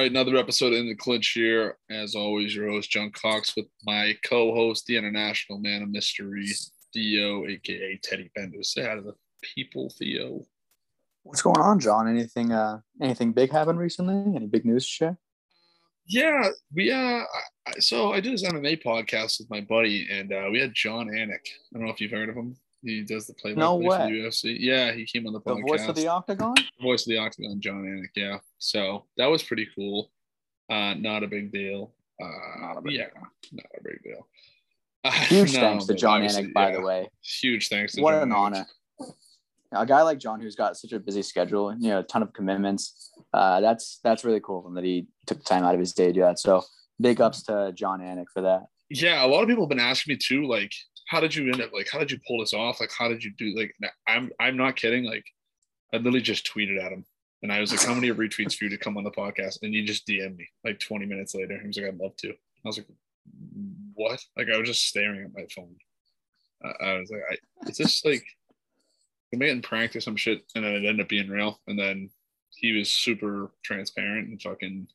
Right, another episode in the clinch here. As always, your host John Cox with my co-host, the international man of mystery, Theo, aka Teddy Bender. Say hi to the people, Theo. What's going on, John? Anything uh anything big happened recently? Any big news to share? Yeah, we uh so I did this MMA podcast with my buddy, and uh, we had Jon Anik. I don't know if you've heard of him. He does the play No for way. the UFC. Yeah, he came on the podcast. The voice of the octagon? The voice of the octagon, Jon Anik. Yeah, so that was pretty cool. Uh, not a big deal. Uh, Not a big yeah, not a big deal. Uh, Huge no, thanks to Jon Anik, by yeah, the way. Huge thanks. To What John an Anik. honor. A guy like John who's got such a busy schedule, you know, a ton of commitments. Uh, that's that's really cool that he took time out of his day to do that. So big ups to Jon Anik for that. Yeah, a lot of people have been asking me too, like, how did you end up? Like, how did you pull this off? Like, how did you do? Like, I'm I'm not kidding. Like, I literally just tweeted at him, and I was like, "How many retweets for you to come on the podcast?" And he just DM'd me like 20 minutes later. He was like, "I'd love to." I was like, "What?" Like, I was just staring at my phone. Uh, I was like, I, "Is this like?" I'm getting pranked or some shit, and then it ended up being real. And then he was super transparent and fucking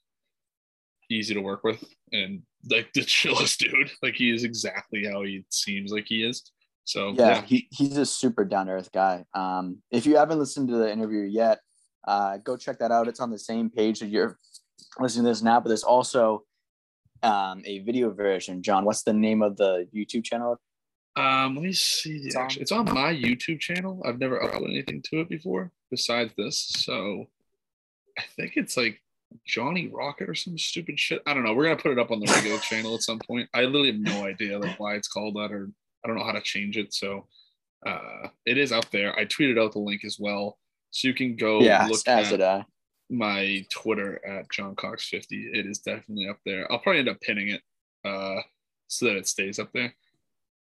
easy to work with, and like the chillest dude. Like he is exactly how he seems like he is. So Yeah, yeah, he, he's a super down to earth guy. Um, if you haven't listened to the interview yet, uh, go check that out. It's on the same page that you're listening to this now, but there's also um, a video version. John, what's the name of the YouTube channel? Um, let me see. It's on- it's on my YouTube channel. I've never uploaded anything to it before besides this. So I think it's like Johnny Rocket or some stupid shit. I don't know. We're gonna put it up on the regular channel at some point. I literally have no idea like why it's called that or I don't know how to change it. So uh it is up there. I tweeted out the link as well. So you can go yeah, look as at I. my Twitter at John Cox 50. It is definitely up there. I'll probably end up pinning it uh, so that it stays up there.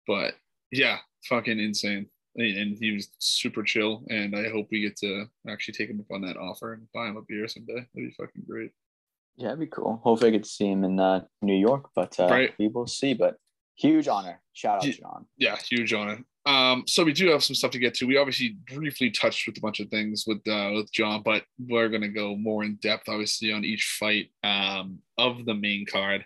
But yeah, fucking insane. And he was super chill. And I hope we get to actually take him up on that offer and buy him a beer someday. That'd be fucking great. Yeah, it'd be cool. Hopefully, I get to see him in uh, New York, but uh, Right. we will see. But huge honor. Shout out. John. Yeah, huge honor. Um, so we do have some stuff to get to. We obviously briefly touched with a bunch of things with uh, with John, but we're gonna go more in depth, obviously, on each fight um, of the main card.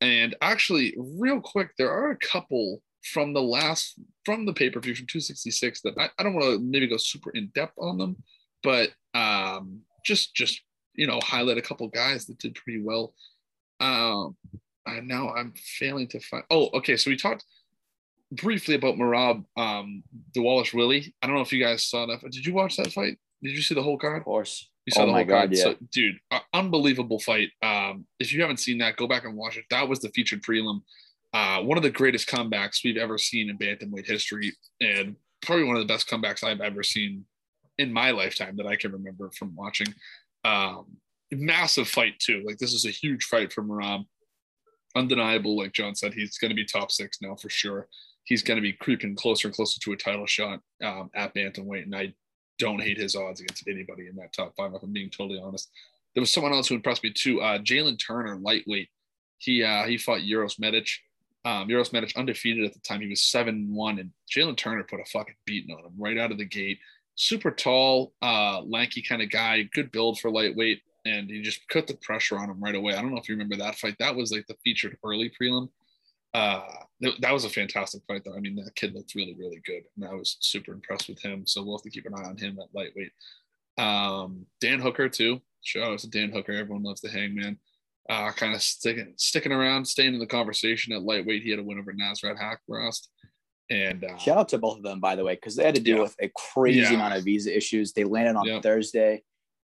And actually, real quick, there are a couple from the last from the pay per view from 266 that I, I don't want to maybe go super in depth on them, but um, just just you know highlight a couple guys that did pretty well. Um, I now I'm failing to find. Oh, okay. So we talked briefly about Merab um Dvalishvili. I don't know if you guys saw that. Did you watch that fight? Did you see the whole card? Of course. You saw Oh the whole card. Yeah. So, dude, uh, unbelievable fight. Um, if you haven't seen that, go back and watch it. That was the featured prelim. Uh, one of the greatest comebacks we've ever seen in bantamweight history, and probably one of the best comebacks I've ever seen in my lifetime that I can remember from watching. Um, massive fight too. Like this is a huge fight for Merab. Undeniable, like John said, he's going to be top six now for sure. He's going to be creeping closer and closer to a title shot um, at bantamweight, and I don't hate his odds against anybody in that top five. If I'm being totally honest, there was someone else who impressed me too. Uh, Jalin Turner, lightweight. He uh, he fought Uros Medic. Um, Uros undefeated at the time. He was seven one, and Jalin Turner put a fucking beating on him right out of the gate. Super tall, uh, lanky kind of guy, good build for lightweight, and he just put the pressure on him right away. I don't know if you remember that fight. That was like the featured early prelim. Uh, th- that was a fantastic fight, though. I mean, that kid looked really, really good, and I was super impressed with him. So we'll have to keep an eye on him at lightweight. Um, Dan Hooker too. Shout out to Dan Hooker. Everyone loves the Hangman. Uh, kind of sticking sticking around, staying in the conversation at lightweight. He had a win over Nasrat Haqparast. And uh, Shout out to both of them, by the way, because they had to deal Yeah. with a crazy Yeah. amount of visa issues. They landed on Yeah. Thursday,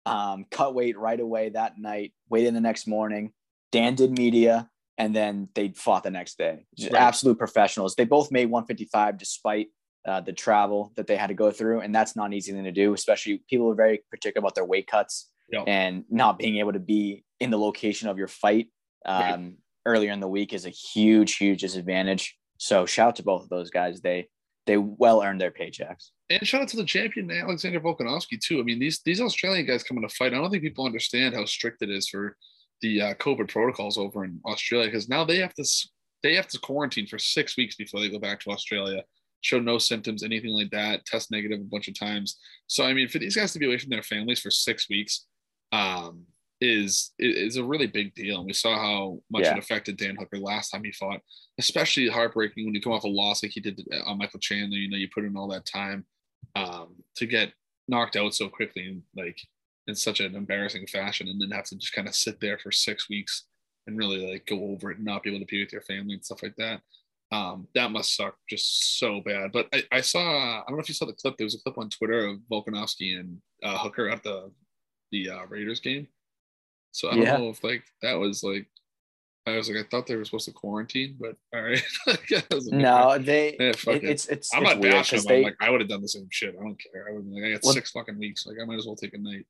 um, cut weight right away that night, waited the next morning. Dan did media, and then they fought the next day. Right. Absolute professionals. They both made 155 despite uh, the travel that they had to go through, and that's not an easy thing to do. Especially people are very particular about their weight cuts Yeah. and not being able to be in the location of your fight Right. um, earlier in the week is a huge, huge disadvantage. So shout out to both of those guys. They they well earned their paychecks. And shout out to the champion Alexander Volkanovski too. I mean, these these Australian guys coming to fight. I don't think people understand how strict it is for the uh, COVID protocols over in Australia because now they have to they have to quarantine for six weeks before they go back to Australia. Show no symptoms, anything like that. Test negative a bunch of times. So I mean, for these guys to be away from their families for six weeks, um, is is a really big deal. And we saw how much Yeah. it affected Dan Hooker last time he fought, especially heartbreaking when you come off a loss like he did on Michael Chandler. You know, you put in all that time um, to get knocked out so quickly and like in such an embarrassing fashion, and then have to just kind of sit there for six weeks and really like go over it and not be able to be with your family and stuff like that. Um, that must suck just so bad. But I, I saw I don't know if you saw the clip. There was a clip on Twitter of Volkanovski and uh, Hooker at the the uh, Raiders game. So I don't Yeah. know if like that was like I was like I thought they were supposed to quarantine, but all right. Like, No, they. Yeah, it- it. it's it's. I'm it's not bashing them. I'm like I would have done the same shit. I don't care. I would like I got Well- six fucking weeks. Like I might as well take a night.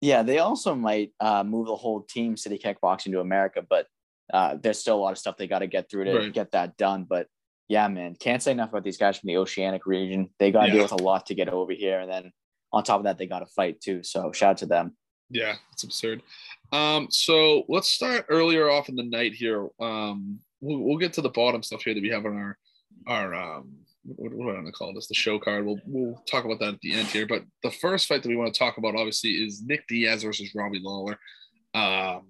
Yeah, they also might uh, move the whole team City Kickboxing to America, but uh, there's still a lot of stuff they got to get through to Right. get that done. But yeah, man, can't say enough about these guys from the Oceanic region. They got to Yeah. deal with a lot to get over here, and then on top of that, they got to fight too. So shout out to them. Yeah, it's absurd. Um, so let's start earlier off in the night here. Um, we'll, we'll get to the bottom stuff here that we have on our our um what, what am I going to call this? The show card. We'll we'll talk about that at the end here. But the first fight that we want to talk about, obviously, is Nick Diaz versus Robbie Lawler. Um,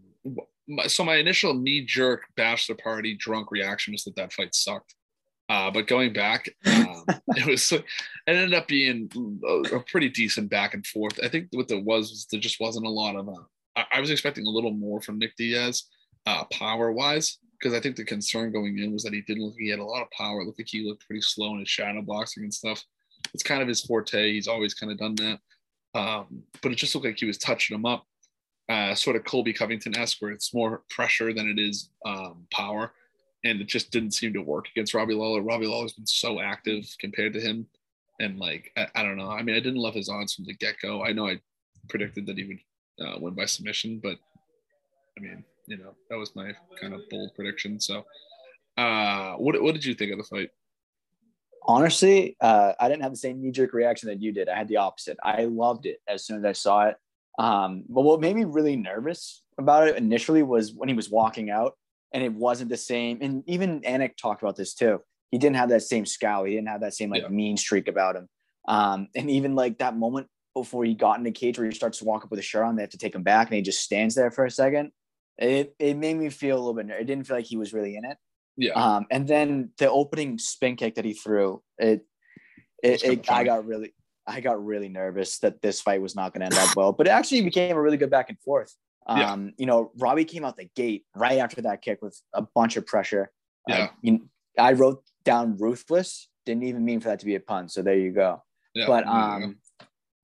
so my initial knee jerk bachelor party drunk reaction was that that fight sucked. Uh, but going back, um, it was it ended up being a, a pretty decent back and forth. I think what there was was there just wasn't a lot of. Uh, I, I was expecting a little more from Nick Diaz, uh, power wise, because I think the concern going in was that he didn't look he had a lot of power. It looked like he looked pretty slow in his shadow boxing and stuff. It's kind of his forte. He's always kind of done that. Um, but it just looked like he was touching him up, uh, sort of Colby Covington esque, where it's more pressure than it is um, power. And it just didn't seem to work against Robbie Lawler. Robbie Lawler's been so active compared to him. And like, I, I don't know. I mean, I didn't love his odds from the get go. I know I predicted that he would uh, win by submission, but I mean, you know, that was my kind of bold prediction. So, uh, what, what did you think of the fight? Honestly, uh, I didn't have the same knee jerk reaction that you did. I had the opposite. I loved it as soon as I saw it. Um, but what made me really nervous about it initially was when he was walking out and it wasn't the same. And even Anik talked about this too. He didn't have that same scowl. He didn't have that same like Yeah. mean streak about him. Um, and even like that moment before he got in the cage where he starts to walk up with a shirt on, they have to take him back and he just stands there for a second. It, it made me feel a little bit, it didn't feel like he was really in it. Yeah. Um, and then the opening spin kick that he threw, it, it, it I got really, I got really nervous that this fight was not going to end up well. But it actually became a really good back and forth. Yeah. Um, you know, Robbie came out the gate right after that kick with a bunch of pressure. Uh, Yeah. you, I wrote down ruthless. Didn't even mean for that to be a pun. So there you go. yeah. But there you go. um,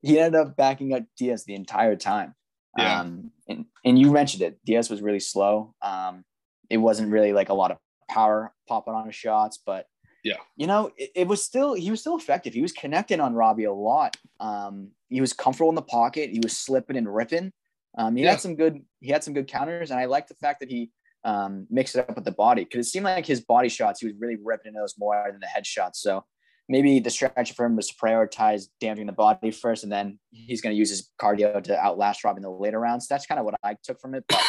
he ended up backing up Diaz the entire time. Yeah. Um, and, and you mentioned it. Diaz was really slow. Um, it wasn't really like a lot of power popping on his shots, but Yeah. you know, it, it was still he was still effective. He was connecting on Robbie a lot. Um, he was comfortable in the pocket. He was slipping and ripping. Um, he Yeah. had some good he had some good counters, and I like the fact that he um, mixed it up with the body because it seemed like his body shots he was really ripping into those more than the head shots. So maybe the strategy for him was to prioritize damaging the body first, and then he's going to use his cardio to outlast Robbie in the later rounds. That's kind of what I took from it, but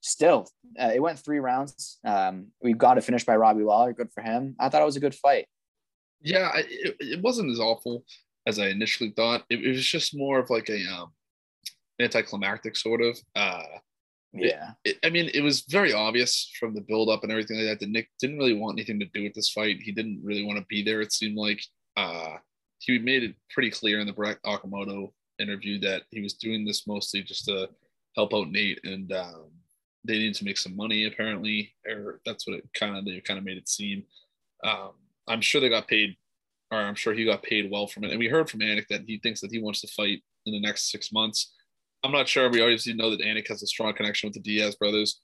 still, uh, it went three rounds. Um, we got a finish by Robbie Lawler. Good for him. I thought it was a good fight. yeah, it, it wasn't as awful as I initially thought. It, it was just more of like a um, anticlimactic sort of. Uh, Yeah, it, I mean, it was very obvious from the build up and everything like that that Nick didn't really want anything to do with this fight. He didn't really want to be there. It seemed like uh, he made it pretty clear in the Brett Okamoto interview that he was doing this mostly just to help out Nate, and um, they needed to make some money apparently, or that's what it kind of they kind of made it seem. Um, I'm sure they got paid, or I'm sure he got paid well from it. And we heard from Anik that he thinks that he wants to fight in the next six months. I'm not sure. We obviously know that Anik has a strong connection with the Diaz brothers,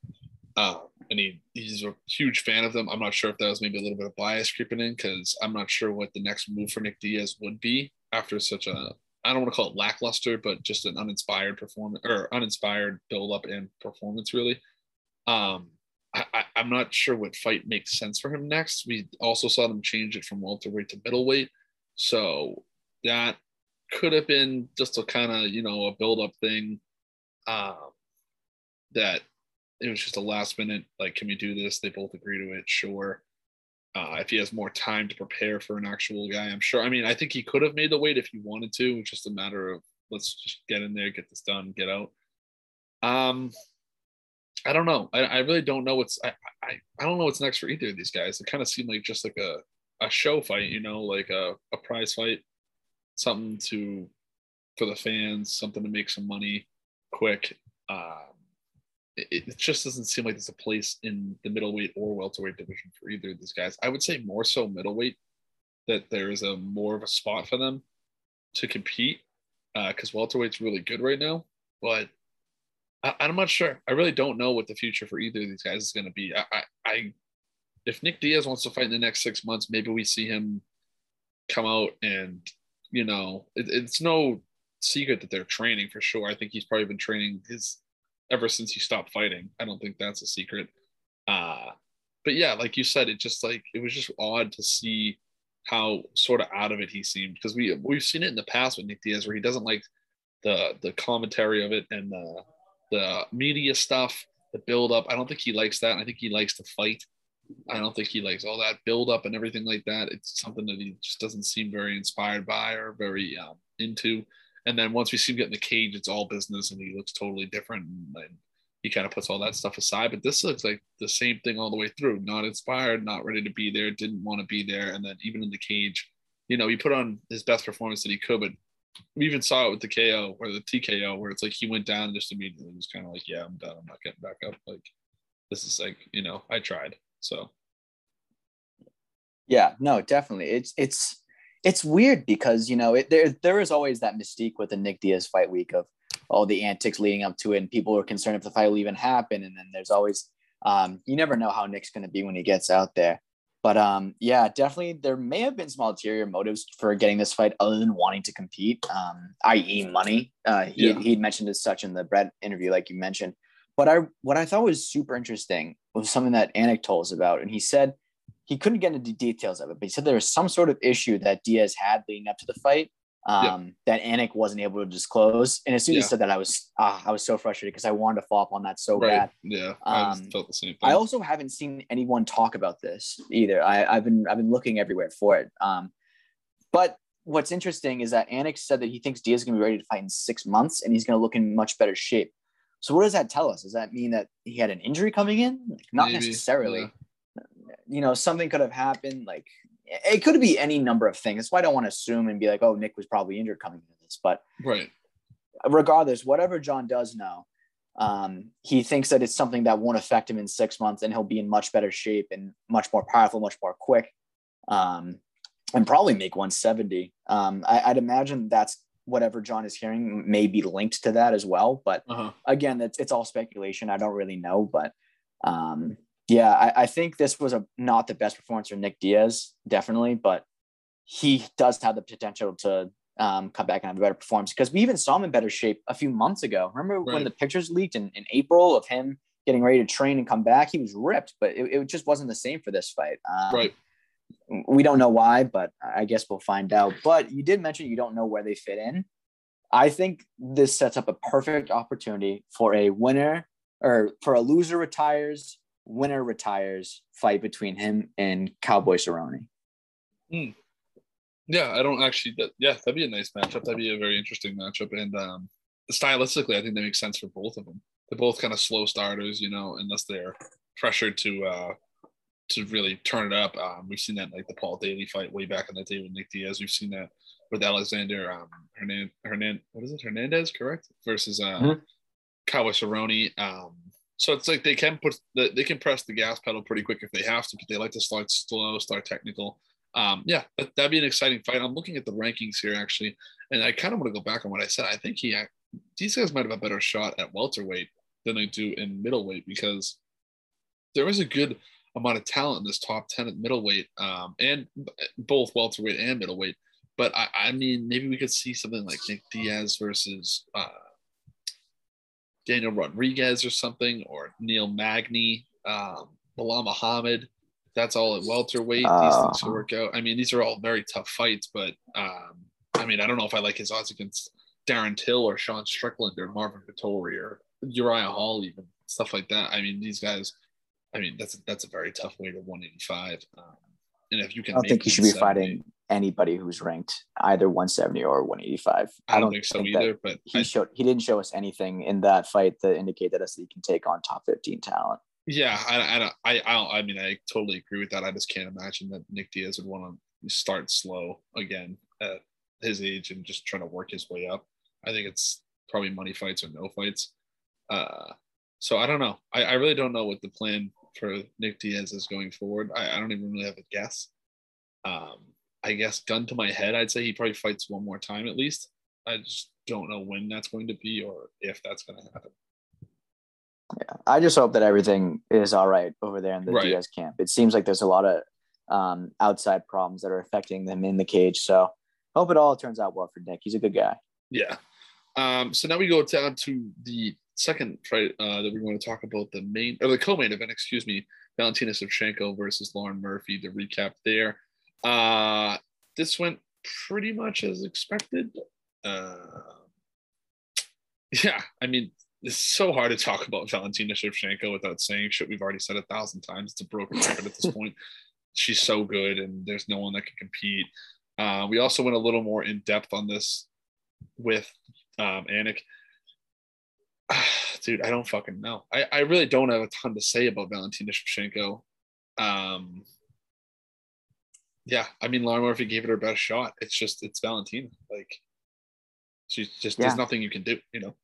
uh, and he he's a huge fan of them. I'm not sure if that was maybe a little bit of bias creeping in because I'm not sure what the next move for Nick Diaz would be after such a I don't want to call it lackluster, but just an uninspired performance or uninspired build up and performance really. Um, I, I'm not sure what fight makes sense for him next. We also saw them change it from welterweight to middleweight, so that could have been just a kind of you know a build up thing. Um, that it was just a last minute like, can we do this? They both agree to it, sure. Uh, if he has more time to prepare for an actual guy, I'm sure. I mean, I think he could have made the weight if he wanted to. It's just a matter of let's just get in there, get this done, get out. Um, I don't know. I, I really don't know what's I, I I don't know what's next for either of these guys. It kind of seemed like just like a a show fight, you know, like a, a prize fight, something to for the fans, something to make some money quick. Um, it, it just doesn't seem like there's a place in the middleweight or welterweight division for either of these guys. I would say more so middleweight that there is a more of a spot for them to compete uh, because uh, welterweight's really good right now. But I, am not sure. I really don't know what the future for either of these guys is going to be. I, I, I, if Nick Diaz wants to fight in the next six months, maybe we see him come out and you know it, it's no secret that they're training for sure. I think he's probably been training his ever since he stopped fighting. I don't think that's a secret. Uh, but yeah, like you said, it just like it was just odd to see how sort of out of it he seemed because we we've seen it in the past with Nick Diaz where he doesn't like the the commentary of it and the the media stuff, the build up. I don't think he likes that. I think he likes to fight. I don't think he likes all that build up and everything like that. It's something that he just doesn't seem very inspired by or very um, into. And then once we see him get in the cage, it's all business and he looks totally different. And, and he kind of puts all that stuff aside. But this looks like the same thing all the way through. Not inspired, not ready to be there, didn't want to be there. And then even in the cage, you know, he put on his best performance that he could, but we even saw it with the KO or the TKO where it's like he went down just immediately was kind of like, yeah, I'm done. I'm not getting back up. Like this is like, you know, I tried. So yeah, no, definitely. It's it's it's weird because you know it, there there is always that mystique with the Nick Diaz fight week of all the antics leading up to it, and people are concerned if the fight will even happen. And then there's always um, you never know how Nick's going to be when he gets out there. But um, yeah, definitely there may have been some ulterior motives for getting this fight other than wanting to compete, um, i.e., money. Uh, he yeah. he mentioned as such in the Brett interview, like you mentioned. But I what I thought was super interesting was something that Anik told us about, and he said he couldn't get into the details of it, but he said there was some sort of issue that Diaz had leading up to the fight um, that Anik wasn't able to disclose. And as soon as yeah. he said that, I was uh, I was so frustrated because I wanted to follow up on that so right. bad. Yeah, I um, felt the same thing. I also haven't seen anyone talk about this either. I, have been I've been looking everywhere for it. Um, but what's interesting is that Anik said that he thinks Diaz is going to be ready to fight in six months, and he's going to look in much better shape. So what does that tell us? Does that mean that he had an injury coming in? Like, not Maybe. necessarily. Yeah you know, something could have happened. Like it could be any number of things. That's why I don't want to assume and be like, oh, Nick was probably injured coming into this. But right. Regardless, whatever John does know, um, he thinks that it's something that won't affect him in six months, and he'll be in much better shape and much more powerful, much more quick, um, and probably make 170. Um, I, would imagine that's whatever John is hearing may be linked to that as well. But uh-huh. again, it's it's all speculation. I don't really know, but um, yeah, I, I, think this was a not the best performance for Nick Diaz, definitely, but he does have the potential to um, come back and have a better performance because we even saw him in better shape a few months ago. Remember right. when the pictures leaked in, in April of him getting ready to train and come back? He was ripped, but it, it just wasn't the same for this fight. Um, right. We don't know why, but I guess we'll find out. But you did mention you don't know where they fit in. I think this sets up a perfect opportunity for a winner or for a loser retires winner retires fight between him and Cowboy Cerrone. Mm. Yeah, I don't actually. Yeah, that'd be a nice matchup. That'd be a very interesting matchup. And um, stylistically, I think that makes sense for both of them. They're both kind of slow starters, you know, unless they're pressured to uh, to really turn it up. Um, we've seen that like the Paul Daley fight way back in the day with Nick Diaz. We've seen that with Alexander um, Hernan Hernan what is it Hernandez correct versus uh, mm-hmm. Um, so it's like they can put the, they can press the gas pedal pretty quick if they have to, but they like to start slow, start technical. Um, yeah, that, would be an exciting fight. I'm looking at the rankings here actually, and I kind of want to go back on what I said. I think he these guys might have a better shot at welterweight than they do in middleweight because there is a good amount of talent in this top 10 at middleweight um, and both welterweight and middleweight. But I, I mean, maybe we could see something like Nick Diaz versus uh, Daniel Rodriguez or something, or Neil Magny, um, Belal Muhammad. That's all at welterweight. Uh, these things will work out. I mean, these are all very tough fights, but um, I mean, I don't know if I like his odds against Darren Till or Sean Strickland or Marvin Vettori or Uriah Hall, even stuff like that. I mean, these guys. I mean, that's a, that's a very tough way to 185. Um, and if you can, I don't think you should be fighting anybody who's ranked either 170 or 185. I don't, I don't think so think either. But he I, showed he didn't show us anything in that fight that indicated us that he can take on top 15 talent. Yeah, I I I I mean I totally agree with that. I just can't imagine that Nick Diaz would want to start slow again at his age and just trying to work his way up. I think it's probably money fights or no fights. Uh, so I don't know. I, I really don't know what the plan for Nick Diaz is going forward. I, I don't even really have a guess. Um, I guess gun to my head, I'd say he probably fights one more time at least. I just don't know when that's going to be or if that's going to happen. Yeah, I just hope that everything is all right over there in the right. Diaz camp. It seems like there's a lot of um, outside problems that are affecting them in the cage. So hope it all turns out well for Nick. He's a good guy. Yeah. Um, so now we go down to the second fight uh, that we want to talk about the main or the co-main event, excuse me, Valentina Shevchenko versus Lauren Murphy. The recap there. Uh, this went pretty much as expected. Uh, yeah, I mean, it's so hard to talk about Valentina Shevchenko without saying shit we've already said a thousand times. It's a broken record at this point. She's so good, and there's no one that can compete. Uh, we also went a little more in depth on this with um, Anik. Dude, I don't fucking know. I, I really don't have a ton to say about Valentina Shevchenko. Um, yeah, I mean, Lauren Murphy gave it her best shot. It's just, it's Valentina. Like, she's just, yeah. there's nothing you can do, you know?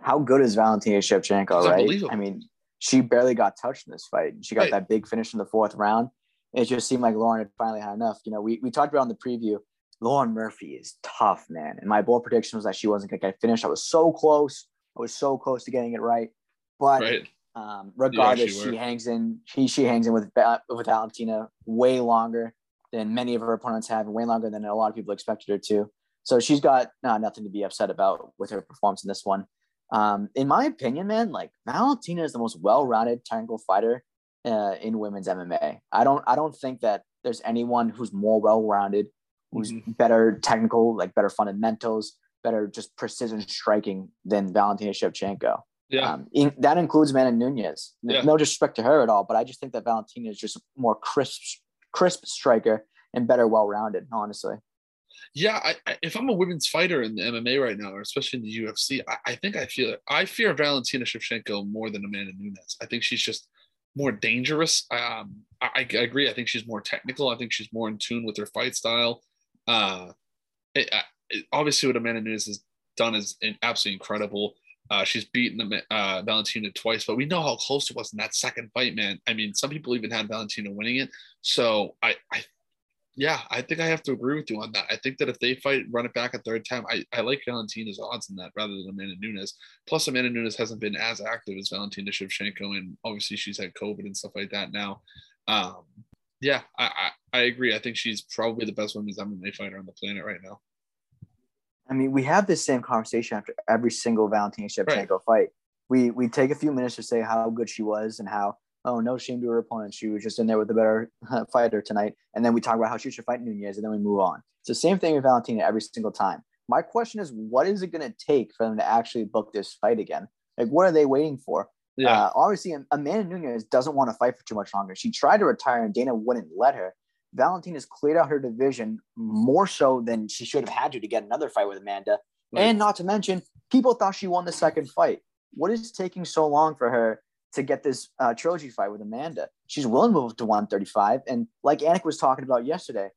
How good is Valentina Shevchenko, right? I mean, she barely got touched in this fight. She got right. that big finish in the fourth round. It just seemed like Lauren had finally had enough. You know, we, we talked about in the preview, Lauren Murphy is tough, man. And my bold prediction was that she wasn't going to get finished. I was so close. I was so close to getting it right. But right. Um, regardless, yeah, she, she hangs in. She she hangs in with with Valentina way longer than many of her opponents have, and way longer than a lot of people expected her to. So she's got uh, nothing to be upset about with her performance in this one. Um, in my opinion, man, like Valentina is the most well-rounded technical fighter uh, in women's MMA. I don't I don't think that there's anyone who's more well-rounded, who's mm-hmm. better technical, like better fundamentals, better just precision striking than Valentina Shevchenko. Yeah. Um, in, that includes Amanda Nunes. Yeah. No disrespect to her at all, but I just think that Valentina is just more crisp crisp striker and better well rounded, honestly. Yeah, I, I, if I'm a women's fighter in the MMA right now, or especially in the UFC, I, I think I feel. I fear Valentina Shevchenko more than Amanda Nunes. I think she's just more dangerous. Um, I, I, agree. I think she's more technical. I think she's more in tune with her fight style. Uh, it, obviously, what Amanda Nunes has done is absolutely incredible. Uh, she's beaten uh, Valentina twice, but we know how close it was in that second fight, man. I mean, some people even had Valentina winning it. So I, I, yeah, I think I have to agree with you on that. I think that if they fight, run it back a third time, I, I like Valentina's odds in that rather than Amanda Nunes. Plus, Amanda Nunes hasn't been as active as Valentina Shevchenko, and obviously she's had COVID and stuff like that now. Um, yeah, I, I, I agree. I think she's probably the best women's MMA fighter on the planet right now. I mean, we have this same conversation after every single Valentina Shevchenko right. fight. We we take a few minutes to say how good she was and how oh no shame to her opponent. She was just in there with a better fighter tonight. And then we talk about how she should fight Nunes, and then we move on. It's the same thing with Valentina every single time. My question is, what is it going to take for them to actually book this fight again? Like, what are they waiting for? Yeah. Uh, obviously, Amanda Nunes doesn't want to fight for too much longer. She tried to retire, and Dana wouldn't let her. Valentina's cleared out her division more so than she should have had to to get another fight with Amanda. Right. And not to mention, people thought she won the second fight. What is taking so long for her to get this uh, trilogy fight with Amanda? She's willing to move to 135. And like Anik was talking about yesterday,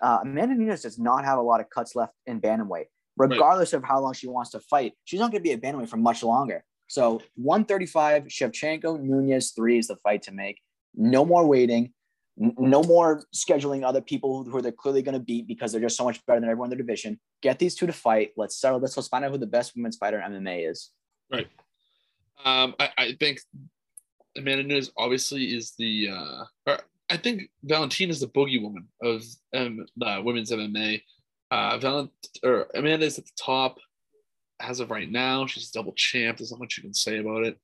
uh, Amanda Nunes does not have a lot of cuts left in bantamweight. Regardless right. of how long she wants to fight, she's not going to be a bantamweight for much longer. So 135, Shevchenko, Nunes, three is the fight to make. No more waiting no more scheduling other people who they're clearly going to beat because they're just so much better than everyone in their division. Get these two to fight. Let's settle this. Let's find out who the best women's fighter in MMA is. Right. Um, I, I think Amanda Nunes obviously is the. Uh, I think Valentina is the boogie woman of um, women's MMA. Uh, Valent or Amanda is at the top as of right now. She's a double champ. There's not much you can say about it.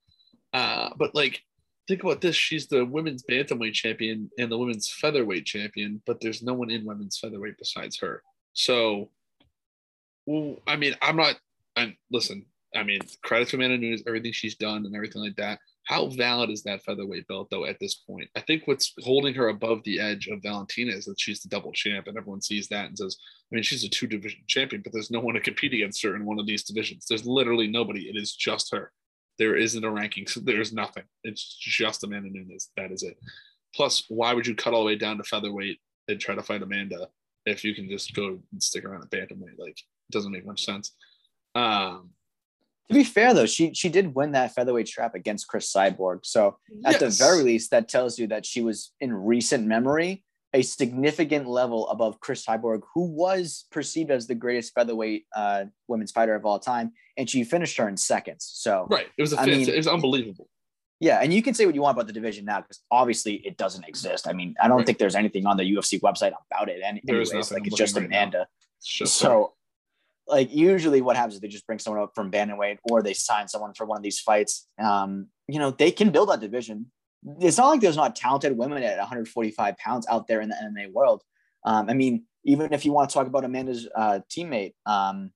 Uh, but like think about this she's the women's bantamweight champion and the women's featherweight champion but there's no one in women's featherweight besides her so well, i mean i'm not i'm listen I mean, credit to Amanda Nunes, everything she's done and everything like that. How valid is that featherweight belt though at this point? I think what's holding her above the edge of Valentina is that she's the double champ, and everyone sees that and says, I mean, she's a two division champion, but there's no one to compete against her in one of these divisions. There's literally nobody. It is just her. There isn't a ranking. So there's nothing. It's just Amanda Nunes. That is it. Plus, why would you cut all the way down to featherweight and try to fight Amanda if you can just go and stick around at bantamweight? Like, it doesn't make much sense. Um, to be fair, though, she she did win that featherweight strap against Cris Cyborg. So at yes. the very least, that tells you that she was in recent memory a significant level above Cris Cyborg, who was perceived as the greatest featherweight uh, women's fighter of all time, and she finished her in seconds. So right, it was a, I mean, it was unbelievable. Yeah, and you can say what you want about the division now because obviously it doesn't exist. I mean, I don't right. think there's anything on the UFC website about it. And anyways, like it's just right Amanda. Just so, like usually, what happens is they just bring someone up from bantamweight or they sign someone for one of these fights. Um, you know, they can build that division. It's not like there's not talented women at 145 pounds out there in the MMA world. Um, I mean, even if you want to talk about Amanda's uh, teammate, um,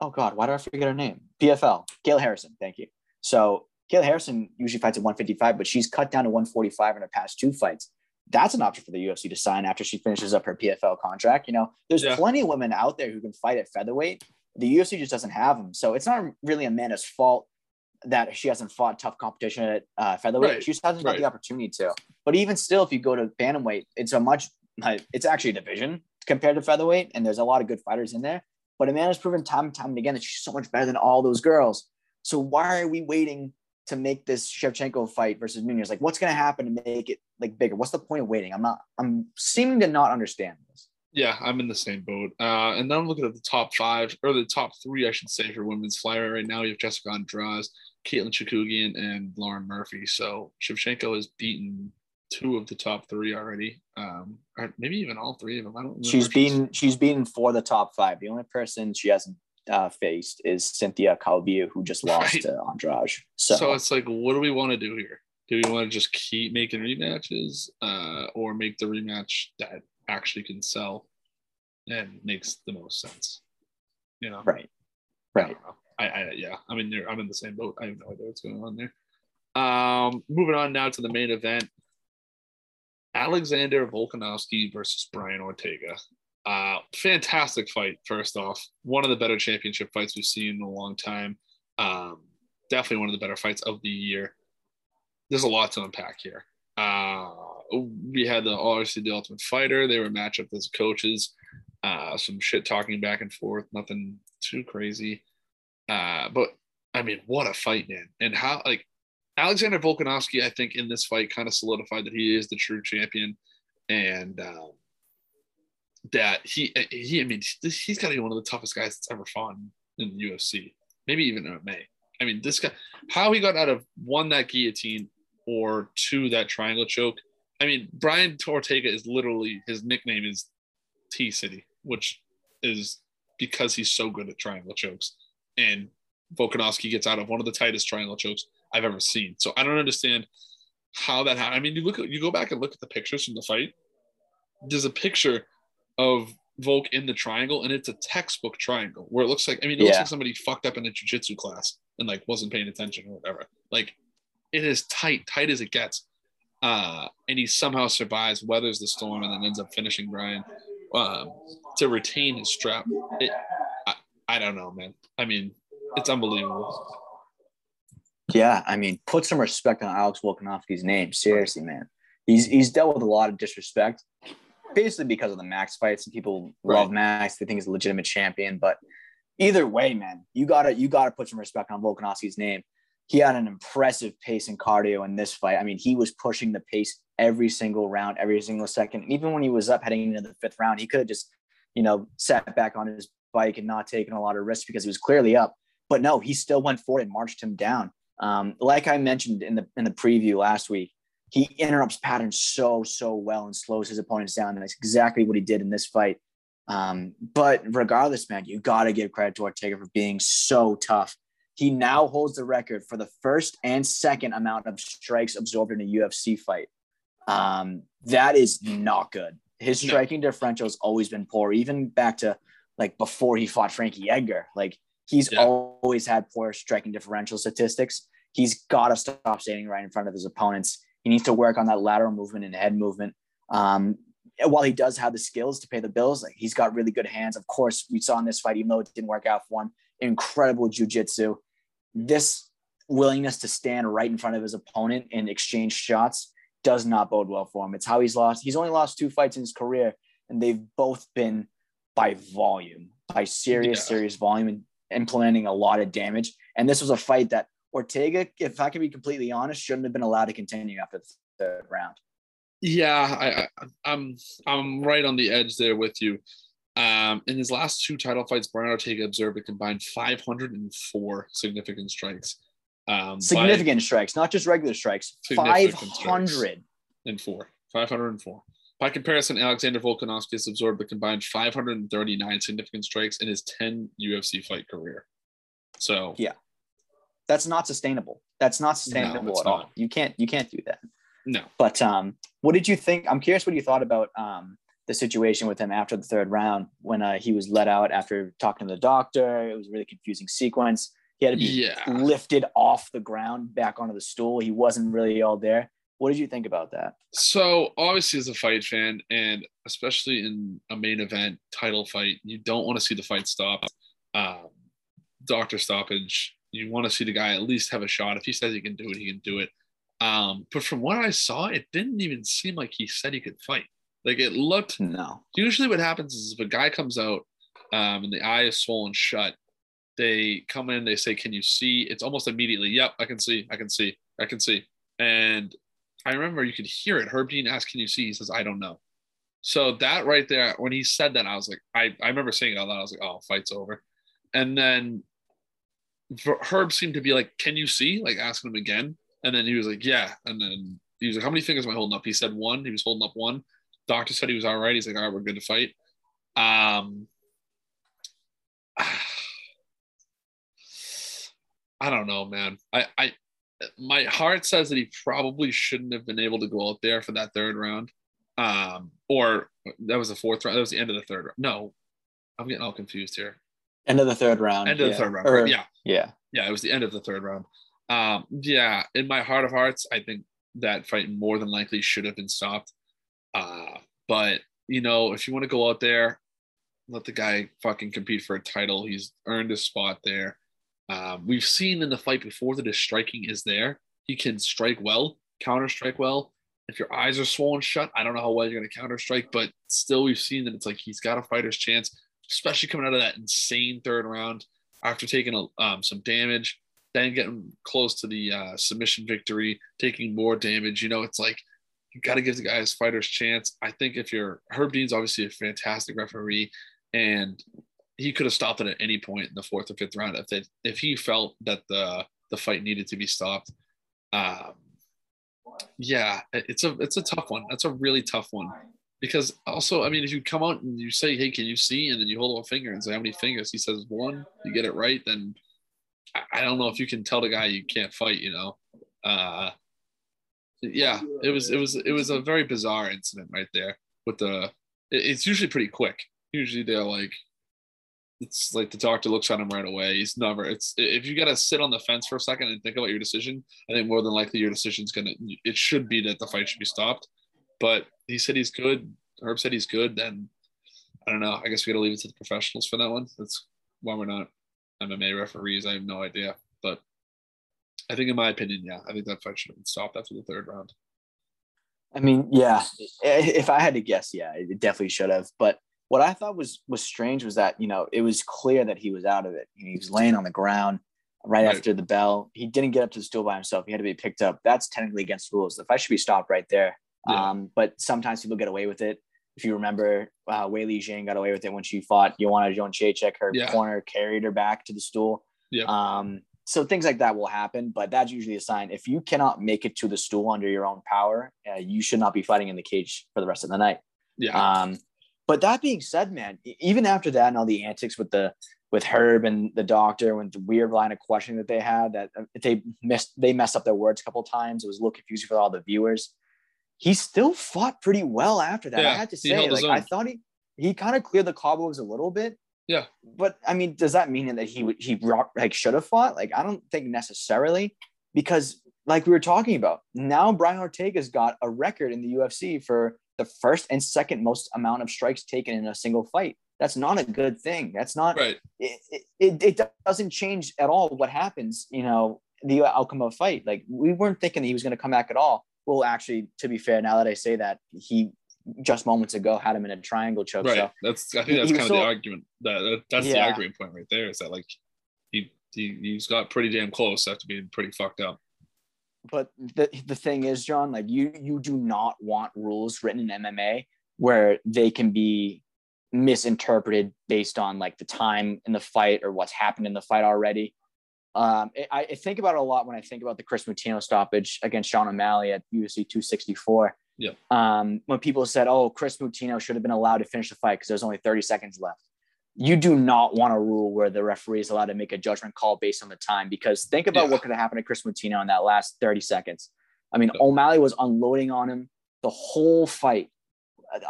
oh God, why do I forget her name? PFL, Kayla Harrison. Thank you. So Kayla Harrison usually fights at 155, but she's cut down to 145 in her past two fights. That's an option for the UFC to sign after she finishes up her PFL contract. You know, there's yeah. plenty of women out there who can fight at featherweight. The UFC just doesn't have them. So it's not really Amanda's fault that she hasn't fought tough competition at uh, featherweight. Right. She just hasn't got the opportunity to. But even still, if you go to bantamweight, it's a much, it's actually a division compared to featherweight, and there's a lot of good fighters in there. But Amanda's proven time and time and again that she's so much better than all those girls. So why are we waiting to make this Shevchenko fight versus Nunes? Like, what's going to happen to make it like bigger? What's the point of waiting? I'm not. I'm seeming to not understand this. Yeah, I'm in the same boat. Uh, and then I'm looking at the top five or the top three, I should say, for women's flyweight right now. You have Jessica Andrade, Katlyn Chookagian, and Lauren Murphy. So Shevchenko has beaten two of the top three already, um, or maybe even all three of them. I don't. She's been she's been for the top five. The only person she hasn't uh, faced is Cynthia Calvillo, who just lost right. to Andrade. So. so it's like, what do we want to do here? Do we want to just keep making rematches, uh, or make the rematch that actually can sell and makes the most sense? You know, right, right. I, I, I yeah, I mean, I'm in the same boat. I have no idea what's going on there. Um, moving on now to the main event. Alexander Volkanovski versus Brian Ortega. Uh, fantastic fight, first off. One of the better championship fights we've seen in a long time. Um, definitely one of the better fights of the year. There's a lot to unpack here. Uh, we had the obviously the Ultimate Fighter. They were matched up as coaches. Uh, some shit talking back and forth, nothing too crazy. Uh, but I mean, what a fight, man! And how like Alexander Volkanovski, I think in this fight kind of solidified that he is the true champion, and um, that he he I mean he's got to be one of the toughest guys that's ever fought in the UFC, maybe even MMA. I mean, this guy, how he got out of one that guillotine or two that triangle choke. I mean, Brian Ortega is literally his nickname is T City, which is because he's so good at triangle chokes. And Volkanovski gets out of one of the tightest triangle chokes I've ever seen. So I don't understand how that happened. I mean, you look at you go back and look at the pictures from the fight. There's a picture of Volk in the triangle, and it's a textbook triangle where it looks like I mean, it yeah. looks like somebody fucked up in a jujitsu class and like wasn't paying attention or whatever. Like it is tight, tight as it gets. Uh, and he somehow survives, weathers the storm, and then ends up finishing Brian um, to retain his strap. It, I, I don't know, man. I mean, it's unbelievable. Yeah, I mean, put some respect on Alex Volkanovski's name. Seriously, man. He's he's dealt with a lot of disrespect basically because of the Max fights and people right. love Max. They think he's a legitimate champion. But either way, man, you gotta you gotta put some respect on Volkanovski's name. He had an impressive pace and cardio in this fight. I mean, he was pushing the pace every single round, every single second. Even when he was up heading into the fifth round, he could have just, you know, sat back on his bike and not taken a lot of risks because he was clearly up. But no, he still went forward and marched him down. Um, like I mentioned in the in the preview last week, he interrupts patterns so so well and slows his opponents down. And that's exactly what he did in this fight. Um, but regardless, man, you got to give credit to Ortega for being so tough. He now holds the record for the first and second amount of strikes absorbed in a UFC fight. Um, that is not good. His striking differential has always been poor, even back to like before he fought Frankie Edgar. Like He's Yeah. always had poor striking differential statistics. He's got to stop standing right in front of his opponents. He needs to work on that lateral movement and head movement. Um, while he does have the skills to pay the bills, like he's got really good hands. Of course, we saw in this fight, even though it didn't work out for him, incredible jujitsu. This willingness to stand right in front of his opponent and exchange shots does not bode well for him. It's how he's lost. He's only lost two fights in his career, and they've both been by volume, by serious, Yeah. serious volume, and implementing a lot of damage. And this was a fight that Ortega, if I can be completely honest, shouldn't have been allowed to continue after the third round. Yeah, I, I I'm I'm right on the edge there with you. Um, in his last two title fights, Brian Ortega observed a combined 504 significant strikes. Um, Significant strikes, not just regular strikes. Significant Five strikes. hundred. and four. 504. By comparison, Alexander Volkanovski has absorbed a combined 539 significant strikes in his 10 UFC fight career. So Yeah. That's not sustainable. That's not sustainable it's at all. You can't. You can't do that. no, But um, what did you think? I'm curious what you thought about um, the situation with him after the third round when uh, he was let out after talking to the doctor. It was a really confusing sequence. He had to be yeah. lifted off the ground back onto the stool. He wasn't really all there. What did you think about that? So obviously, as a fight fan, and especially in a main event title fight, you don't want to see the fight stop. Um, doctor stoppage. You want to see the guy at least have a shot. If he says he can do it, he can do it. Um, but from what I saw, it didn't even seem like he said he could fight. Like it looked No. usually what happens is if a guy comes out um, and the eye is swollen shut, they come in, they say, Can you see? It's almost immediately, Yep, I can see, I can see, I can see. And I remember you could hear it. Herb Dean asked, Can you see? He says, I don't know. So that right there, when he said that, I was like, I, I remember saying it out loud. I was like, Oh, fight's over. And then Herb seemed to be like, Can you see? Like asking him again. And then he was like, Yeah. And then he was like, How many fingers am I holding up? He said one. He was holding up one. Doctor said he was all right. He's like, all right, we're good to fight. Um, I don't know, man. I, I, my heart says that he probably shouldn't have been able to go out there for that third round. Um, or that was the fourth round. That was the end of the third round. No, I'm getting all confused here. End of the third round. End of yeah. the third round. Or- right? Yeah. Yeah. Yeah, it was the end of the third round. Um, yeah, in my heart of hearts, I think that fight more than likely should have been stopped. Uh, but you know, if you want to go out there, let the guy fucking compete for a title. He's earned a spot there. Um, we've seen in the fight before that his striking is there. He can strike well, counter strike well. If your eyes are swollen shut, I don't know how well you're going to counter strike, but still, we've seen that it's like he's got a fighter's chance, especially coming out of that insane third round after taking a, um, some damage, then getting close to the uh, submission victory, taking more damage. You know, it's like got to give the guy his fighter's chance. I think if you're Herb Dean's obviously a fantastic referee, and he could have stopped it at any point in the fourth or fifth round if they, if he felt that the the fight needed to be stopped. Um, yeah, it's a it's a tough one. That's a really tough one because also, I mean, if you come out and you say, "Hey, can you see?" and then you hold up a finger and say, "How many fingers?" He says one. You get it right, then I, don't know if you can tell the guy you can't fight. You know, uh, yeah, it was it was it was a very bizarre incident right there. With the, it's usually pretty quick. Usually they're like, it's like the doctor looks at him right away. He's never. It's if you got to sit on the fence for a second and think about your decision. I think more than likely your decision's gonna. It should be that the fight should be stopped. But he said he's good. Herb said he's good. Then I don't know. I guess we got to leave it to the professionals for that one. That's why we're not MMA referees. I have no idea. But I think, in my opinion, yeah, I think that fight should have been stopped after the third round. I mean, yeah. If I had to guess, yeah, it definitely should have. But what I thought was was strange was that you know it was clear that he was out of it. He was laying on the ground right, Right. after the bell. He didn't get up to the stool by himself. He had to be picked up. That's technically against rules. The fight should be stopped right there. Yeah. Um, but sometimes people get away with it. If you remember, uh, Weili Zhang got away with it when she fought Joanna Jędrzejczyk. Her Yeah. corner carried her back to the stool. Yeah. Um, so things like that will happen, but that's usually a sign. If you cannot make it to the stool under your own power, uh, you should not be fighting in the cage for the rest of the night. Yeah. Um, but that being said, man, even after that and all the antics with the with Herb and the doctor and the weird line of questioning that they had, that uh, they missed they messed up their words a couple times. It was a little confusing for all the viewers. He still fought pretty well after that. I Yeah, had to say, like I thought he he kind of cleared the cobwebs a little bit. Yeah. But I mean, does that mean that he would he like should have fought? Like, I don't think necessarily because like we were talking about, now Brian Ortega's got a record in the UFC for the first and second most amount of strikes taken in a single fight. That's not a good thing. That's not right. It, it, it doesn't change at all what happens, you know, the outcome of a fight. Like we weren't thinking that he was going to come back at all. Well, actually, to be fair, now that I say that, he just moments ago had him in a triangle choke. Right. So that's I think that's kind of the argument. That, that that's yeah. the argument point right there. Is that like he, he he's got pretty damn close after being pretty fucked up. But the the thing is, John, like you you do not want rules written in MMA where they can be misinterpreted based on like the time in the fight or what's happened in the fight already. Um, I, I, think about it a lot when I think about the Kris Moutinho stoppage against Sean O'Malley at UFC 264. Yeah. Um, when people said, "Oh, Kris Moutinho should have been allowed to finish the fight because there's only 30 seconds left," you do not want a rule where the referee is allowed to make a judgment call based on the time. Because think about yeah. what could have happened to Kris Moutinho in that last 30 seconds. I mean, yeah. O'Malley was unloading on him the whole fight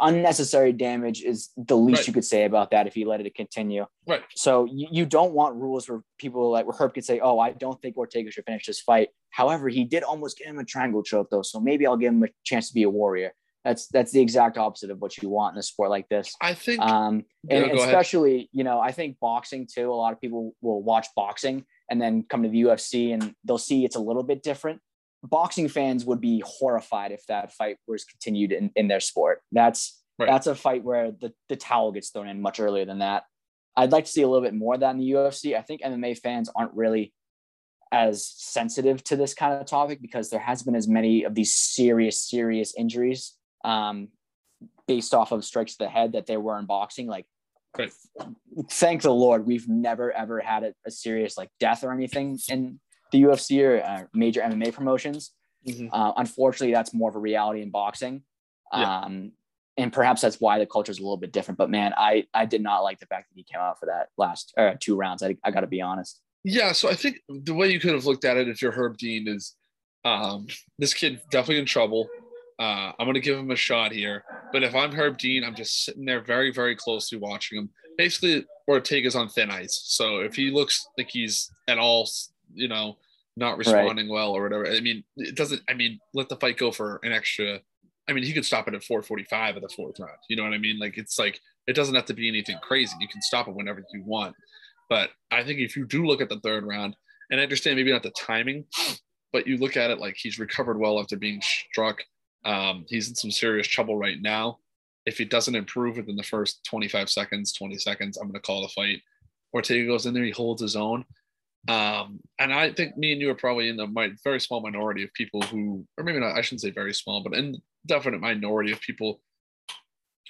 unnecessary damage is the least right. you could say about that if you let it continue. Right. So you, you don't want rules where people like where Herb could say, "Oh, I don't think Ortega should finish this fight." However, he did almost get him a triangle choke though, so maybe I'll give him a chance to be a warrior. That's that's the exact opposite of what you want in a sport like this. I think, um, and yeah, especially ahead. you know, I think boxing too. A lot of people will watch boxing and then come to the UFC and they'll see it's a little bit different boxing fans would be horrified if that fight was continued in, in their sport. That's right. that's a fight where the, the towel gets thrown in much earlier than that. I'd like to see a little bit more of that in the UFC. I think MMA fans aren't really as sensitive to this kind of topic because there has been as many of these serious, serious injuries um, based off of strikes to the head that there were in boxing. Like, right. thank the Lord, we've never ever had a, a serious like death or anything in the UFC or uh, major MMA promotions. Mm-hmm. Uh, unfortunately, that's more of a reality in boxing. Yeah. Um, and perhaps that's why the culture is a little bit different. But man, I I did not like the fact that he came out for that last uh, two rounds. I, I got to be honest. Yeah, so I think the way you could have looked at it if you're Herb Dean is um, this kid definitely in trouble. Uh, I'm going to give him a shot here. But if I'm Herb Dean, I'm just sitting there very, very closely watching him. Basically, Ortega's on thin ice. So if he looks like he's at all you know, not responding right. well or whatever. I mean, it doesn't. I mean, let the fight go for an extra. I mean, he could stop it at 4:45 of the fourth round. You know what I mean? Like it's like it doesn't have to be anything crazy. You can stop it whenever you want. But I think if you do look at the third round, and I understand maybe not the timing, but you look at it like he's recovered well after being struck. Um, he's in some serious trouble right now. If he doesn't improve within the first 25 seconds, 20 seconds, I'm going to call the fight. Ortega goes in there, he holds his own. Um, and I think me and you are probably in the very small minority of people who, or maybe not, I shouldn't say very small, but in definite minority of people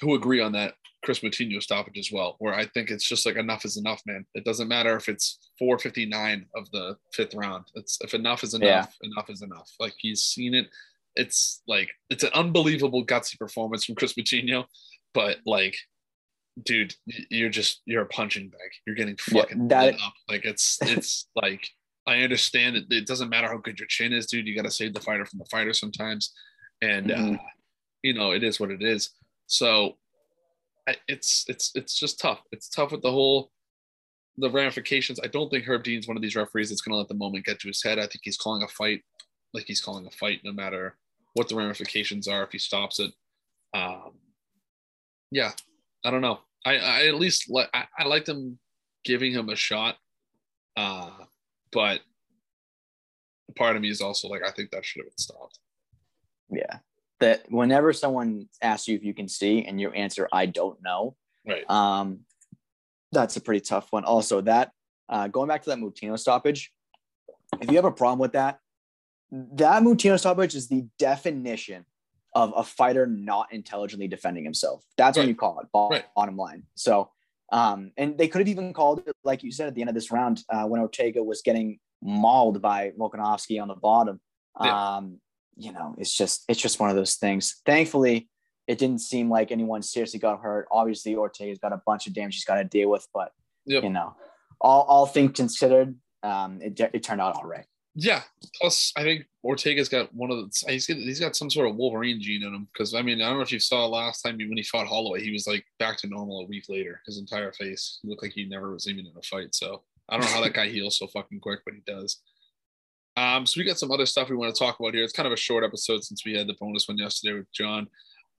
who agree on that Kris Moutinho stoppage as well, where I think it's just like enough is enough, man. It doesn't matter if it's 459 of the fifth round. It's if enough is enough, yeah. enough is enough. Like he's seen it. It's like it's an unbelievable gutsy performance from Kris Moutinho, but like dude, you're just you're a punching bag. You're getting fucking yeah, up. Like it's it's like I understand it. It doesn't matter how good your chin is, dude. You got to save the fighter from the fighter sometimes, and uh, mm-hmm. uh, you know it is what it is. So it's it's it's just tough. It's tough with the whole the ramifications. I don't think Herb Dean's one of these referees that's going to let the moment get to his head. I think he's calling a fight like he's calling a fight, no matter what the ramifications are if he stops it. Um, yeah, I don't know. I, I at least like I, I like them giving him a shot. Uh, but part of me is also like I think that should have been stopped. Yeah. That whenever someone asks you if you can see and you answer I don't know. Right. Um that's a pretty tough one. Also, that uh, going back to that Moutinho stoppage, if you have a problem with that, that Moutinho stoppage is the definition of a fighter not intelligently defending himself. That's right. when you call it bottom, right. line. So, um, and they could have even called it, like you said, at the end of this round, uh, when Ortega was getting mauled by Volkanovski on the bottom. Yeah. Um, you know, it's just, it's just one of those things. Thankfully, it didn't seem like anyone seriously got hurt. Obviously, Ortega's got a bunch of damage he's got to deal with, but yep. you know, all, all things considered, um, it, it turned out all right. Yeah. Plus, I think Ortega's got one of the he's got, he's got some sort of Wolverine gene in him because I mean I don't know if you saw last time when he fought Holloway he was like back to normal a week later. His entire face looked like he never was even in a fight. So I don't know how that guy heals so fucking quick, but he does. Um, so we got some other stuff we want to talk about here. It's kind of a short episode since we had the bonus one yesterday with John.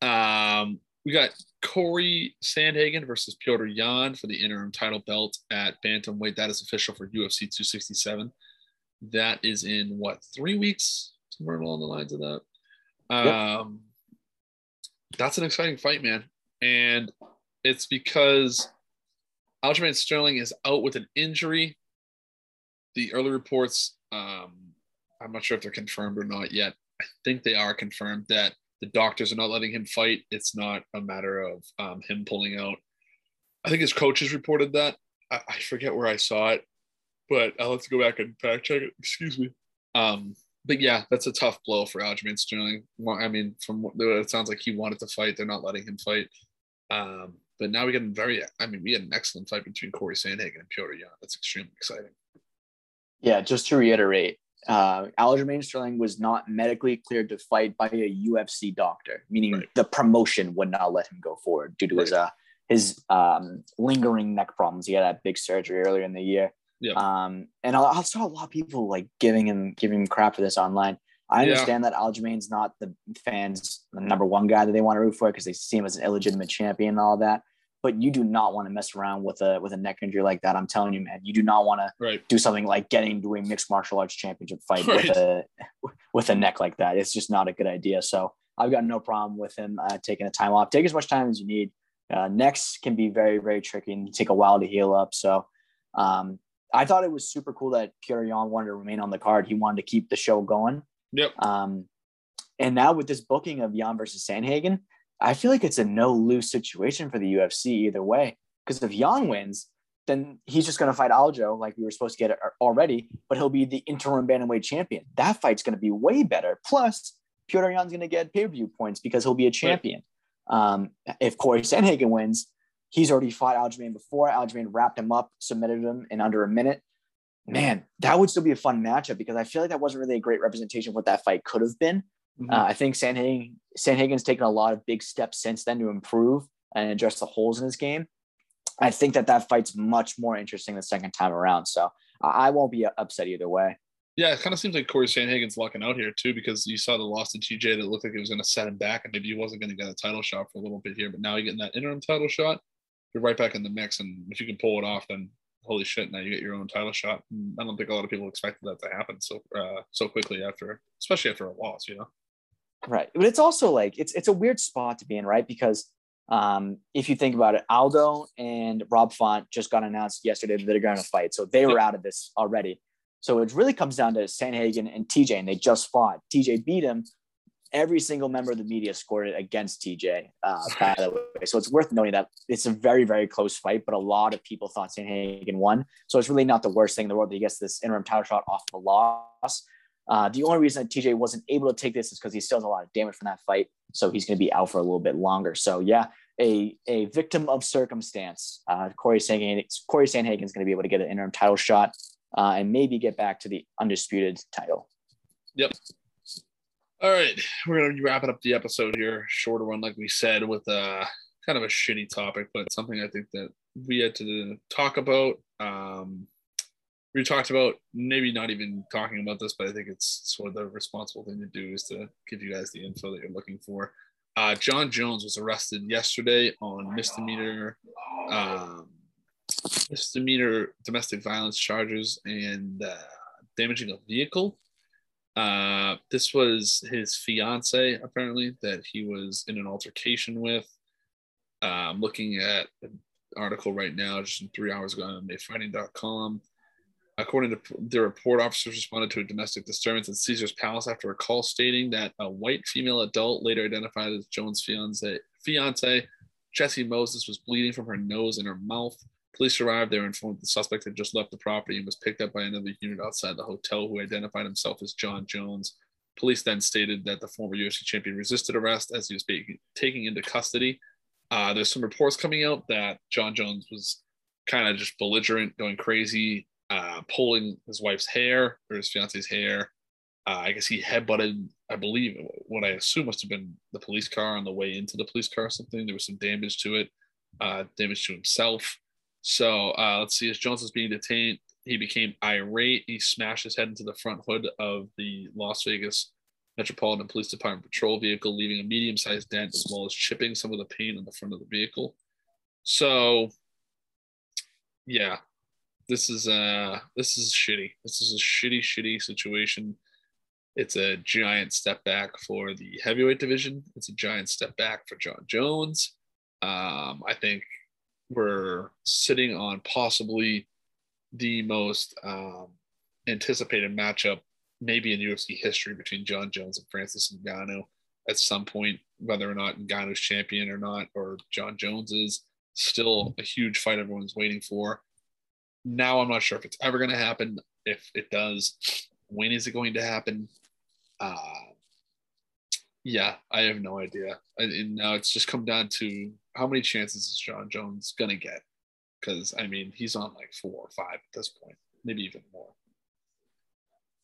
Um, we got Corey Sandhagen versus Petr Yan for the interim title belt at bantamweight. That is official for UFC 267. That is in what three weeks, somewhere along the lines of that. Um, that's an exciting fight, man, and it's because Aljamain Sterling is out with an injury. The early reports, um, I'm not sure if they're confirmed or not yet. I think they are confirmed that the doctors are not letting him fight. It's not a matter of um, him pulling out. I think his coaches reported that. I, I, forget where I saw it, but I'll have to go back and fact check it. Excuse me. Um, but yeah, that's a tough blow for Aljamain Sterling. I mean, from what it sounds like, he wanted to fight. They're not letting him fight. Um, but now we get a very, I mean, we had an excellent fight between Corey Sandhagen and Petr Yan. That's extremely exciting. Yeah, just to reiterate, uh, Aljamain Sterling was not medically cleared to fight by a UFC doctor, meaning right. the promotion would not let him go forward due to right. his uh, his um, lingering neck problems. He had that big surgery earlier in the year. Yeah. Um, and I, I, saw a lot of people like giving him giving him crap for this online. I understand yeah. that Aljamain's not the fans' the number one guy that they want to root for because they see him as an illegitimate champion and all that but you do not want to mess around with a with a neck injury like that. I'm telling you, man, you do not want to right. do something like getting into a mixed martial arts championship fight right. with a with a neck like that. It's just not a good idea. So I've got no problem with him uh, taking a time off. Take as much time as you need. Uh, necks can be very very tricky and take a while to heal up. So um, I thought it was super cool that Petr Yan wanted to remain on the card. He wanted to keep the show going. Yep. Um, and now with this booking of Yan versus Sandhagen, I feel like it's a no lose situation for the UFC either way. Because if Yan wins, then he's just going to fight Aljo like we were supposed to get already, but he'll be the interim bantamweight champion. That fight's going to be way better. Plus, Petr Yan's going to get pay per view points because he'll be a champion. Um, if Corey Sandhagen wins, he's already fought Aljamain before. Aljamain wrapped him up, submitted him in under a minute. Man, that would still be a fun matchup because I feel like that wasn't really a great representation of what that fight could have been. Mm-hmm. Uh, I think Sandhagen, Sandhagen's taken a lot of big steps since then to improve and address the holes in his game. I think that that fight's much more interesting the second time around. So I won't be upset either way. Yeah, it kind of seems like Corey Sandhagen's locking out here too, because you saw the loss to TJ that looked like it was going to set him back, and maybe he wasn't going to get a title shot for a little bit here. But now you're getting that interim title shot, you're right back in the mix, and if you can pull it off, then holy shit, now you get your own title shot. I don't think a lot of people expected that to happen so uh, so quickly after, especially after a loss, you know. Right. But it's also like it's it's a weird spot to be in, right? Because um, if you think about it, Aldo and Rob Font just got announced yesterday that they're going to fight. So they were out of this already. So it really comes down to Sandhagen and TJ, and they just fought. TJ beat him. Every single member of the media scored it against TJ, uh, by the way. So it's worth noting that it's a very, very close fight, but a lot of people thought Sandhagen won. So it's really not the worst thing in the world that he gets this interim title shot off the loss. Uh, the only reason that TJ wasn't able to take this is because he still has a lot of damage from that fight. So he's going to be out for a little bit longer. So yeah, a, a victim of circumstance. Uh, Corey Sandhagen, Corey Sandhagen is going to be able to get an interim title shot uh, and maybe get back to the undisputed title. Yep. All right, we're to be wrapping up the episode here. Shorter one, like we said, with a kind of a shitty topic, but something I think that we had to talk about. Um, we talked about maybe not even talking about this, but I think it's sort of the responsible thing to do is to give you guys the info that you're looking for. Uh, Jon Jones was arrested yesterday on misdemeanor, um, misdemeanor domestic violence charges and uh, damaging a vehicle. Uh, this was his fiance, apparently, that he was in an altercation with. Uh, I'm looking at an article right now, just three hours ago on MMAFighting.com. According to the report, officers responded to a domestic disturbance at Caesar's Palace after a call stating that a white female adult, later identified as Jones' fiance, fiance Jessie Moses, was bleeding from her nose and her mouth. Police arrived there and informed the suspect had just left the property and was picked up by another unit outside the hotel who identified himself as Jon Jones. Police then stated that the former UFC champion resisted arrest as he was being taken into custody. Uh, there's some reports coming out that Jon Jones was kind of just belligerent, going crazy, uh, pulling his wife's hair or his fiance's hair. Uh, I guess he headbutted, I believe, what I assume must have been the police car on the way into the police car or something. There was some damage to it, uh, damage to himself. So uh, let's see, as Jones was being detained, he became irate. He smashed his head into the front hood of the Las Vegas Metropolitan Police Department patrol vehicle, leaving a medium sized dent as well as chipping some of the paint on the front of the vehicle. So, yeah, this is uh this is shitty. This is a shitty, shitty situation. It's a giant step back for the heavyweight division. It's a giant step back for Jon Jones. Um, I think we're sitting on possibly the most um, anticipated matchup, maybe in UFC history, between Jon Jones and Francis Ngannou at some point, whether or not Ngannou's champion or not, or Jon Jones is. Still a huge fight everyone's waiting for. Now I'm not sure if it's ever going to happen. If it does, when is it going to happen? Uh, yeah, I have no idea. And now it's just come down to how many chances is Jon Jones to get? Because, I mean, he's on like four or five at this point, maybe even more.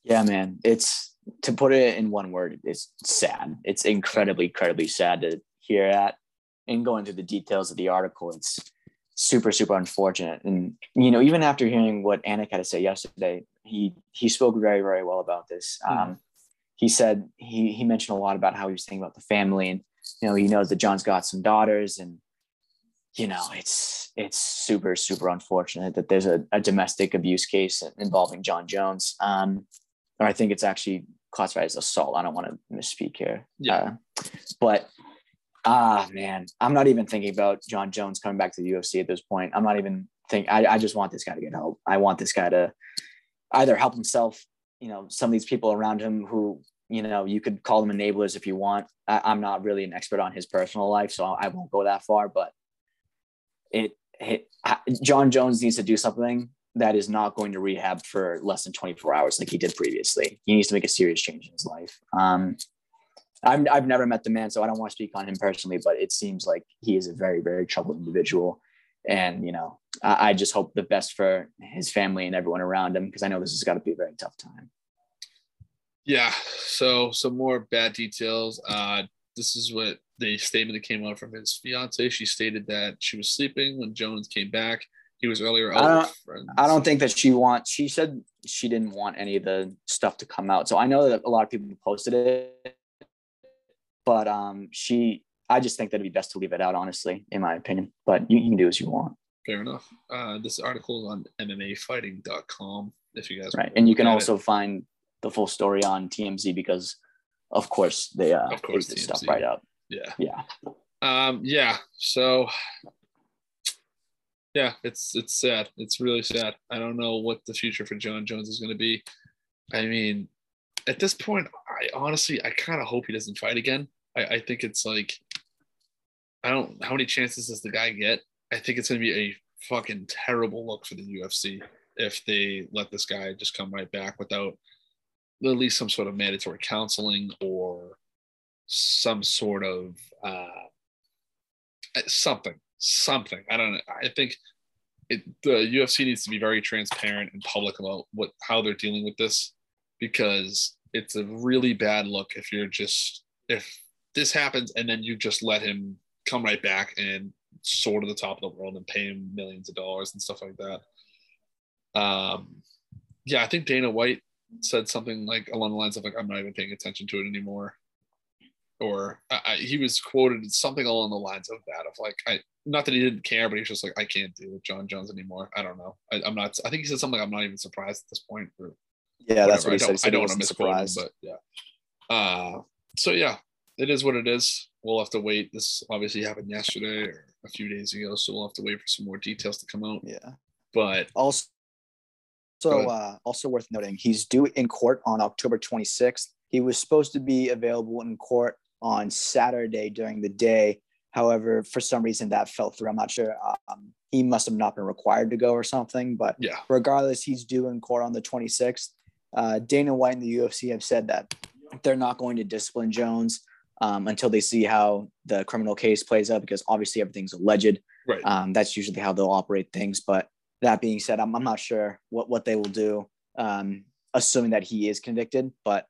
Yeah, man. It's to put it in one word, it's sad. It's incredibly, incredibly sad to hear that. And going through the details of the article, it's super super unfortunate and you know even after hearing what Anik had to say yesterday he he spoke very very well about this mm um, he said he he mentioned a lot about how he was thinking about the family and you know he knows that Jon's got some daughters and you know it's it's super super unfortunate that there's a, a domestic abuse case involving Jon Jones um or i think it's actually classified as assault i don't want to misspeak here yeah uh, but ah man, I'm not even thinking about Jon Jones coming back to the UFC at this point. I'm not even think. I, I just want this guy to get help. I want this guy to either help himself. You know, some of these people around him who you know you could call them enablers if you want. I, I'm not really an expert on his personal life, so I won't go that far. But it, it Jon Jones needs to do something that is not going to rehab for less than 24 hours like he did previously. He needs to make a serious change in his life. Um, I've, I've never met the man, so I don't want to speak on him personally, but it seems like he is a very, very troubled individual. And, you know, I, I just hope the best for his family and everyone around him because I know this has got to be a very tough time. Yeah. So, some more bad details. Uh, this is what the statement that came out from his fiance. She stated that she was sleeping when Jones came back. He was earlier I don't, I don't think that she wants. She said she didn't want any of the stuff to come out. So I know that a lot of people posted it but um, she, I just think that it'd be best to leave it out, honestly, in my opinion. But you, you can do as you want. Fair enough. Uh, this article is on MMAfighting.com. If you guys right, and you can also it. find the full story on TMZ because, of course, they uh, of course, this stuff right up. Yeah. Yeah. Um. Yeah. So. Yeah, it's it's sad. It's really sad. I don't know what the future for Jon Jones is going to be. I mean, at this point, I honestly, I kind of hope he doesn't fight again. I, I think it's like, I don't, how many chances does the guy get? I think it's going to be a fucking terrible look for the UFC if they let this guy just come right back without at least some sort of mandatory counseling or some sort of uh, something, something. I don't know. I think it, the UFC needs to be very transparent and public about what how they're dealing with this because it's a really bad look if you're just if this happens and then you just let him come right back and soar to the top of the world and pay him millions of dollars and stuff like that. Um, yeah, I think Dana White said something like along the lines of like, "I'm not even paying attention to it anymore," or I, he was quoted something along the lines of that of like, "I not that he didn't care, but he's just like, I can't deal with Jon Jones anymore. I don't know. I, am not. I think he said something. I'm not even surprised at this point. Or yeah, that's what he I said. He I don't want to misquote but yeah. Uh, so yeah, it is what it is. We'll have to wait. This obviously happened yesterday or a few days ago, so we'll have to wait for some more details to come out. Yeah, but also, so uh, also worth noting, he's due in court on October 26th. He was supposed to be available in court on Saturday during the day. However, for some reason that fell through. I'm not sure. Um, he must have not been required to go or something. But yeah, regardless, he's due in court on the 26th. Uh, Dana White and the UFC have said that they're not going to discipline Jones um, until they see how the criminal case plays out, because obviously everything's alleged. Right. Um, that's usually how they'll operate things. But that being said, I'm, I'm not sure what, what they will do, um, assuming that he is convicted. But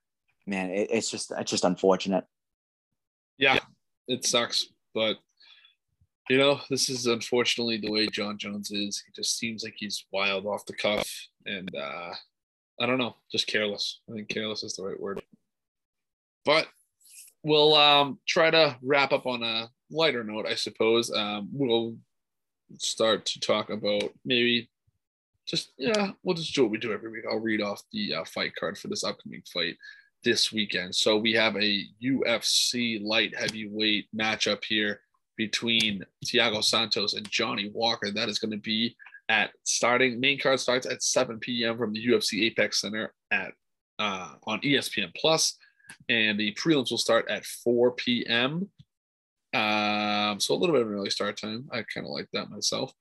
man, it, it's just it's just unfortunate. Yeah, it sucks, but you know, this is unfortunately the way Jon Jones is. He just seems like he's wild off the cuff, and uh, I don't know, just careless. I think careless is the right word. But we'll um, try to wrap up on a lighter note, I suppose. Um, we'll start to talk about maybe just yeah, we'll just do what we do every week. I'll read off the uh, fight card for this upcoming fight this weekend. So we have a UFC light heavyweight matchup here between Thiago Santos and Johnny Walker. That is going to be at starting main card starts at 7 p.m. from the UFC Apex Center at uh, on ESPN Plus, and the prelims will start at 4 p.m. Um, so a little bit of an early start time. I kind of like that myself.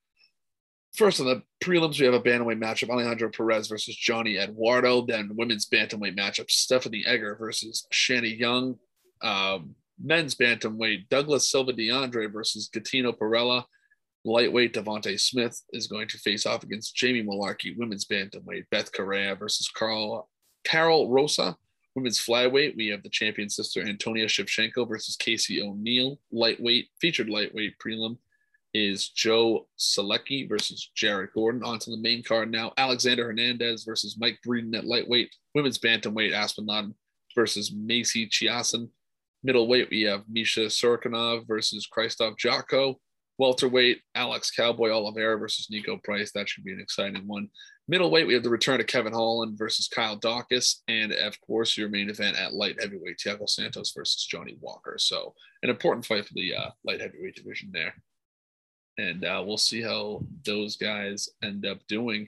First on the prelims, we have a bantamweight matchup: Alejandro Perez versus Johnny Eduardo. Then women's bantamweight matchup: Stephanie Egger versus Shanna Young. Um, men's bantamweight: Douglas Silva de Andrade versus Gaetano Pirrello. Lightweight Devonte Smith is going to face off against Jamie Mullarkey. Women's bantamweight: Beth Correia versus Carl Karol Rosa. Women's flyweight, we have the champion sister Antonia Shevchenko versus Casey O'Neill. Lightweight, featured lightweight prelim is Joe Solecki versus Jared Gordon. On to the main card now. Alexander Hernandez versus Mike Breeden at lightweight. Women's bantamweight, Aspen Laden versus Macy Chiasson. Middleweight, we have Misha Cirkunov versus Krzysztof Jotko. Welterweight, Alex Cowboy Oliveira versus Niko Price. That should be an exciting one. Middleweight, we have the return of Kevin Holland versus Kyle Daukaus. And of course, your main event at light heavyweight, Thiago Santos versus Johnny Walker. So, an important fight for the uh, light heavyweight division there. And uh, we'll see how those guys end up doing.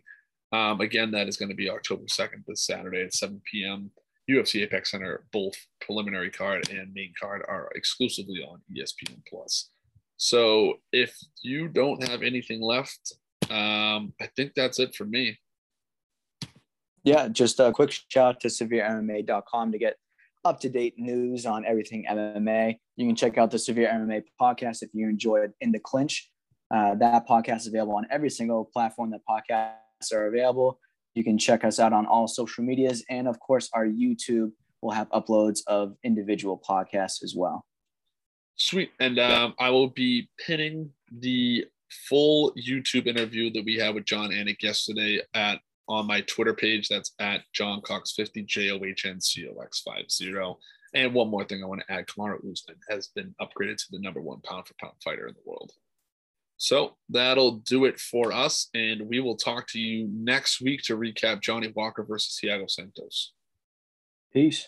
Um, again, that is going to be October 2nd, this Saturday at 7 p.m. UFC Apex Center, both preliminary card and main card are exclusively on ESPN Plus. So if you don't have anything left, um, I think that's it for me. Yeah, just a quick shout out to severemma.com to get up to date news on everything MMA. You can check out the Severe MMA podcast if you enjoyed In the Clinch. Uh, that podcast is available on every single platform that podcasts are available. You can check us out on all social medias. And of course, our YouTube will have uploads of individual podcasts as well. Sweet. And um, I will be pinning the full YouTube interview that we had with Jon Anik yesterday at on my Twitter page. That's at John Cox 50 J O H N C O X 50. And one more thing I want to add Kamaru Usman has been upgraded to the number one pound for pound fighter in the world. So that'll do it for us. And we will talk to you next week to recap Johnny Walker versus Thiago Santos. Peace.